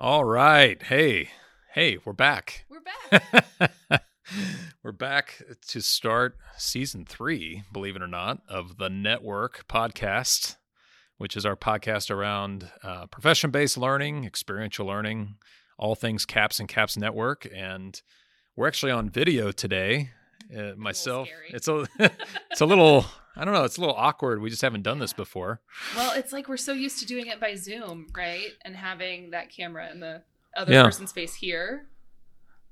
All right. Hey, hey, we're back. We're back. we're back to start season three, believe it or not, of the Network podcast, which is our podcast around uh, profession based learning, experiential learning, all things CAPS and CAPS Network. And we're actually on video today. Uh, myself, it's a it's a little I don't know, it's a little awkward. We just haven't done this before. well, it's like we're so used to doing it by Zoom, right? And having that camera in the other Yeah. person's face here.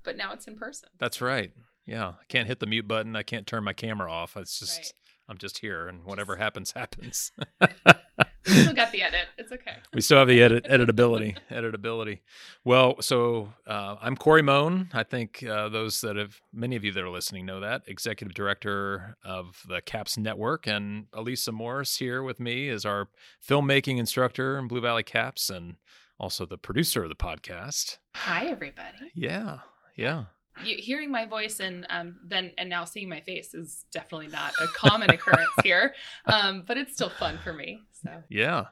But now it's in person. That's right. Yeah, I can't hit the mute button. I can't turn my camera off. It's just Right. I'm just here, and whatever Just- happens, happens. We still got the edit. It's okay. we still have the edit editability. editability. Well, so uh, I'm Corey Mohn. I think uh, those that have many of you that are listening know that executive director of the CAPS Network, and Alisa Morris here with me is our filmmaking instructor in Blue Valley CAPS, and also the producer of the podcast. Hi, everybody. Yeah, yeah. You, hearing my voice and um, then and now seeing my face is definitely not a common occurrence here, um, but it's still fun for me. So Yeah.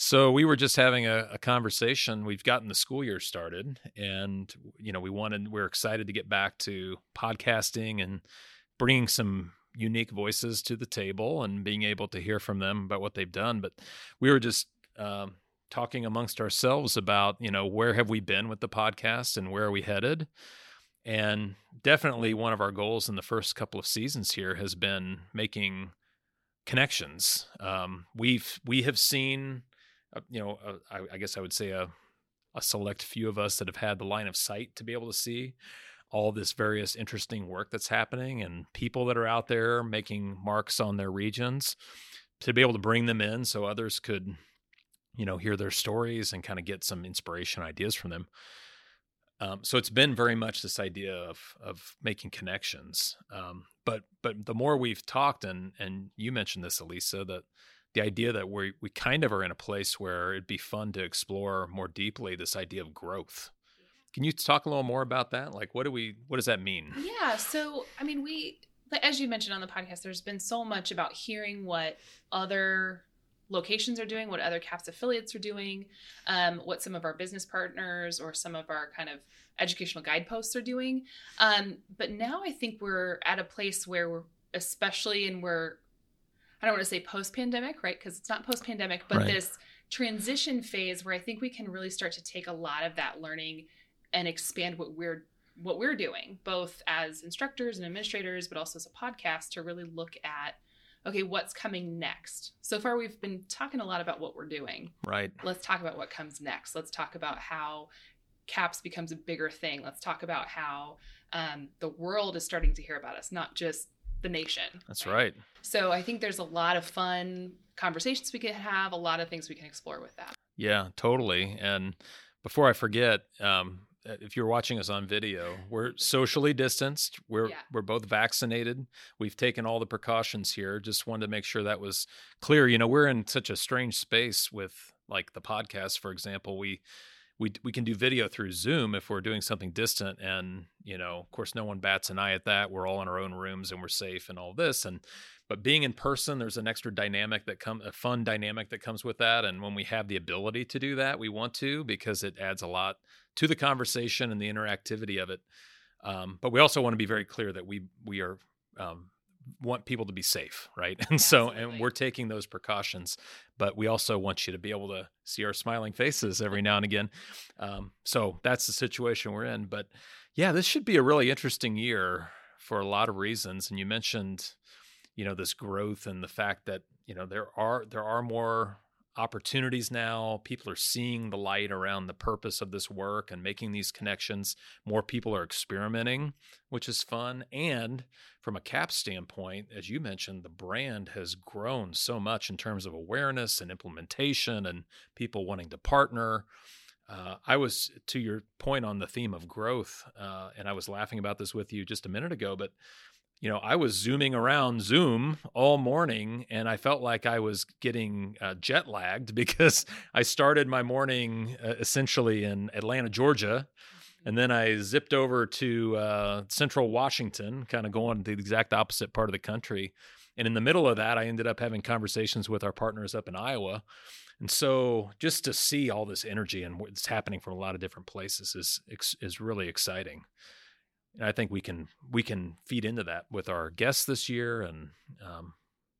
So we were just having a, a conversation. We've gotten the school year started, and you know we wanted we're excited to get back to podcasting and bringing some unique voices to the table and being able to hear from them about what they've done. But we were just um, talking amongst ourselves about you know where have we been with the podcast and where are we headed. And definitely one of our goals in the first couple of seasons here has been making connections. Um, we've we have seen, uh, you know, uh, I, I guess I would say a a select few of us that have had the line of sight to be able to see all this various interesting work that's happening and people that are out there making marks on their regions to be able to bring them in so others could you know hear their stories and kind of get some inspiration ideas from them um, so it's been very much this idea of of making connections. Um, but but the more we've talked, and and you mentioned this, Alisa, that the idea that we we kind of are in a place where it'd be fun to explore more deeply this idea of growth. Can you talk a little more about that? Like, what do we what does that mean? Yeah. So, I mean, we, as you mentioned on the podcast, there's been so much about hearing what other locations are doing, what other CAPS affiliates are doing, um, what some of our business partners or some of our kind of educational guideposts are doing. Um, but now I think we're at a place where we're, especially, and we're, I don't want to say post pandemic, right? Because it's not post pandemic, but Right. this transition phase where I think we can really start to take a lot of that learning and expand what we're what we're doing, both as instructors and administrators, but also as a podcast to really look at okay, what's coming next. So far, we've been talking a lot about what we're doing. Right. Let's talk about what comes next. Let's talk about how CAPS becomes a bigger thing. Let's talk about how um, the world is starting to hear about us, not just the nation. That's right. So I think there's a lot of fun conversations we can have, a lot of things we can explore with that. Yeah, totally. And before I forget, um, Uh, if you're watching us on video, we're socially distanced. We're Yeah. we're both vaccinated. We've taken all the precautions here. Just wanted to make sure that was clear. You know, we're in such a strange space with like the podcast, for example. We we we can do video through Zoom if we're doing something distant, and you know, of course, no one bats an eye at that. We're all in our own rooms and we're safe and all this. And but being in person, there's an extra dynamic that come a fun dynamic that comes with that. And when we have the ability to do that, we want to because it adds a lot to the conversation and the interactivity of it. Um, but we also want to be very clear that we we are um, want people to be safe, right? And so and we're taking those precautions, but we also want you to be able to see our smiling faces every now and again. Um, so that's the situation we're in. But yeah, this should be a really interesting year for a lot of reasons. And you mentioned, you know, this growth and the fact that you know there are there are more opportunities now. People are seeing the light around the purpose of this work and making these connections. More people are experimenting, which is fun. And from a CAP standpoint, as you mentioned, the brand has grown so much in terms of awareness and implementation and people wanting to partner. Uh, I was to your point on the theme of growth, uh, and I was laughing about this with you just a minute ago, but you know, I was zooming around Zoom all morning and I felt like I was getting uh, jet lagged because I started my morning uh, essentially in Atlanta, Georgia. And then I zipped over to uh, central Washington, kind of going to the exact opposite part of the country. And in the middle of that, I ended up having conversations with our partners up in Iowa. And so just to see all this energy and what's happening from a lot of different places is is really exciting. And I think we can we can feed into that with our guests this year, and um,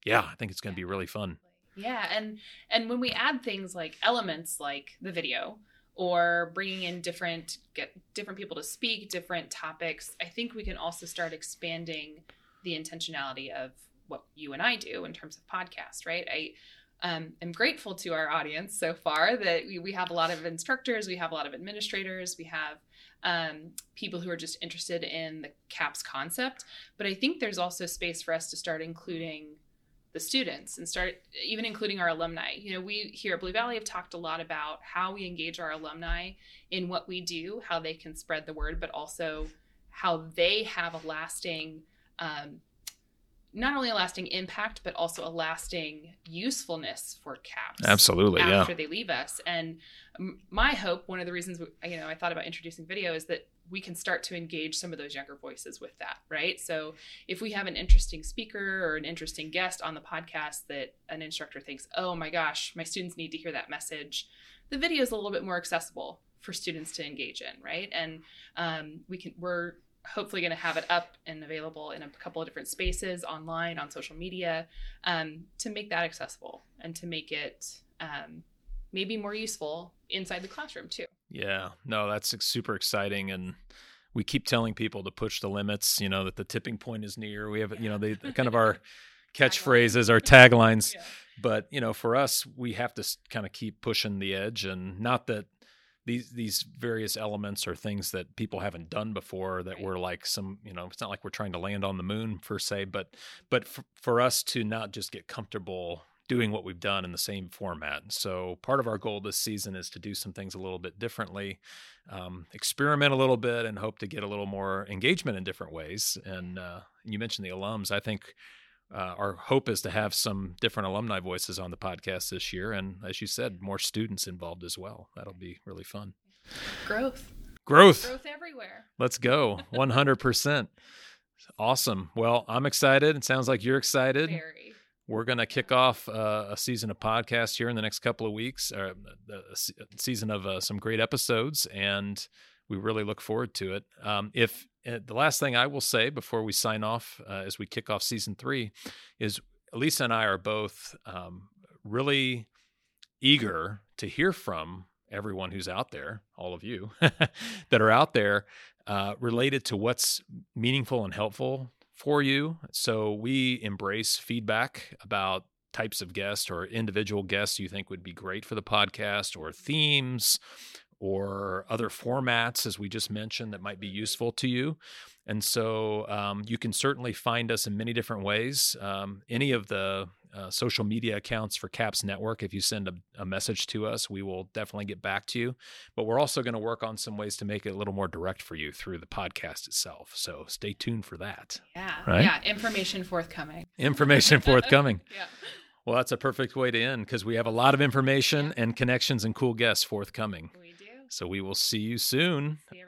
yeah, I think it's going to be really fun. Yeah, and and when we add things like elements like the video or bringing in different get different people to speak, different topics, I think we can also start expanding the intentionality of what you and I do in terms of podcast, right? I um, am grateful to our audience so far that we, we have a lot of instructors, we have a lot of administrators, we have um, people who are just interested in the CAPS concept. But I think there's also space for us to start including the students and start even including our alumni. You know, we here at Blue Valley have talked a lot about how we engage our alumni in what we do, how they can spread the word, but also how they have a lasting um, not only a lasting impact but also a lasting usefulness for CAPS absolutely after yeah. they leave us. And my hope one of the reasons you know i thought about introducing video is that we can start to engage some of those younger voices with that right? So if we have an interesting speaker or an interesting guest on the podcast that an instructor thinks oh my gosh my students need to hear that message the video is a little bit more accessible for students to engage in right? And um, we can we're hopefully going to have it up and available in a couple of different spaces online on social media um, to make that accessible and to make it um, maybe more useful inside the classroom too yeah no that's super exciting and we keep telling people to push the limits you know that the tipping point is near we have yeah. you know they kind of our catchphrases our taglines yeah. but you know for us we have to kind of keep pushing the edge and not that these these various elements are things that people haven't done before that right. were like some you know it's not like we're trying to land on the moon per se but but f- for us to not just get comfortable doing what we've done in the same format. So part of our goal this season is to do some things a little bit differently um, experiment a little bit and hope to get a little more engagement in different ways. And uh, you mentioned the alums. I think uh, our hope is to have some different alumni voices on the podcast this year, and as you said, more students involved as well. That'll be really fun. Growth. Growth. Growth everywhere. Let's go. 100%. awesome. Well, I'm excited. It sounds like you're excited. Very. We're going to kick off uh, a season of podcast here in the next couple of weeks, or a season of uh, some great episodes, and we really look forward to it. Um, if uh, the last thing I will say before we sign off uh, as we kick off season three is Lisa and I are both um, really eager to hear from everyone who's out there, all of you that are out there, uh, related to what's meaningful and helpful for you. So we embrace feedback about types of guests or individual guests you think would be great for the podcast or themes or other formats, as we just mentioned, that might be useful to you. And so um, you can certainly find us in many different ways. Um, any of the uh, social media accounts for CAPS Network, if you send a, a, message to us, we will definitely get back to you. But we're also going to work on some ways to make it a little more direct for you through the podcast itself. So stay tuned for that. Yeah. Right? Yeah. Information forthcoming. Information forthcoming. yeah. Well, that's a perfect way to end because we have a lot of information yeah. and connections and cool guests forthcoming. We so we will see you soon. See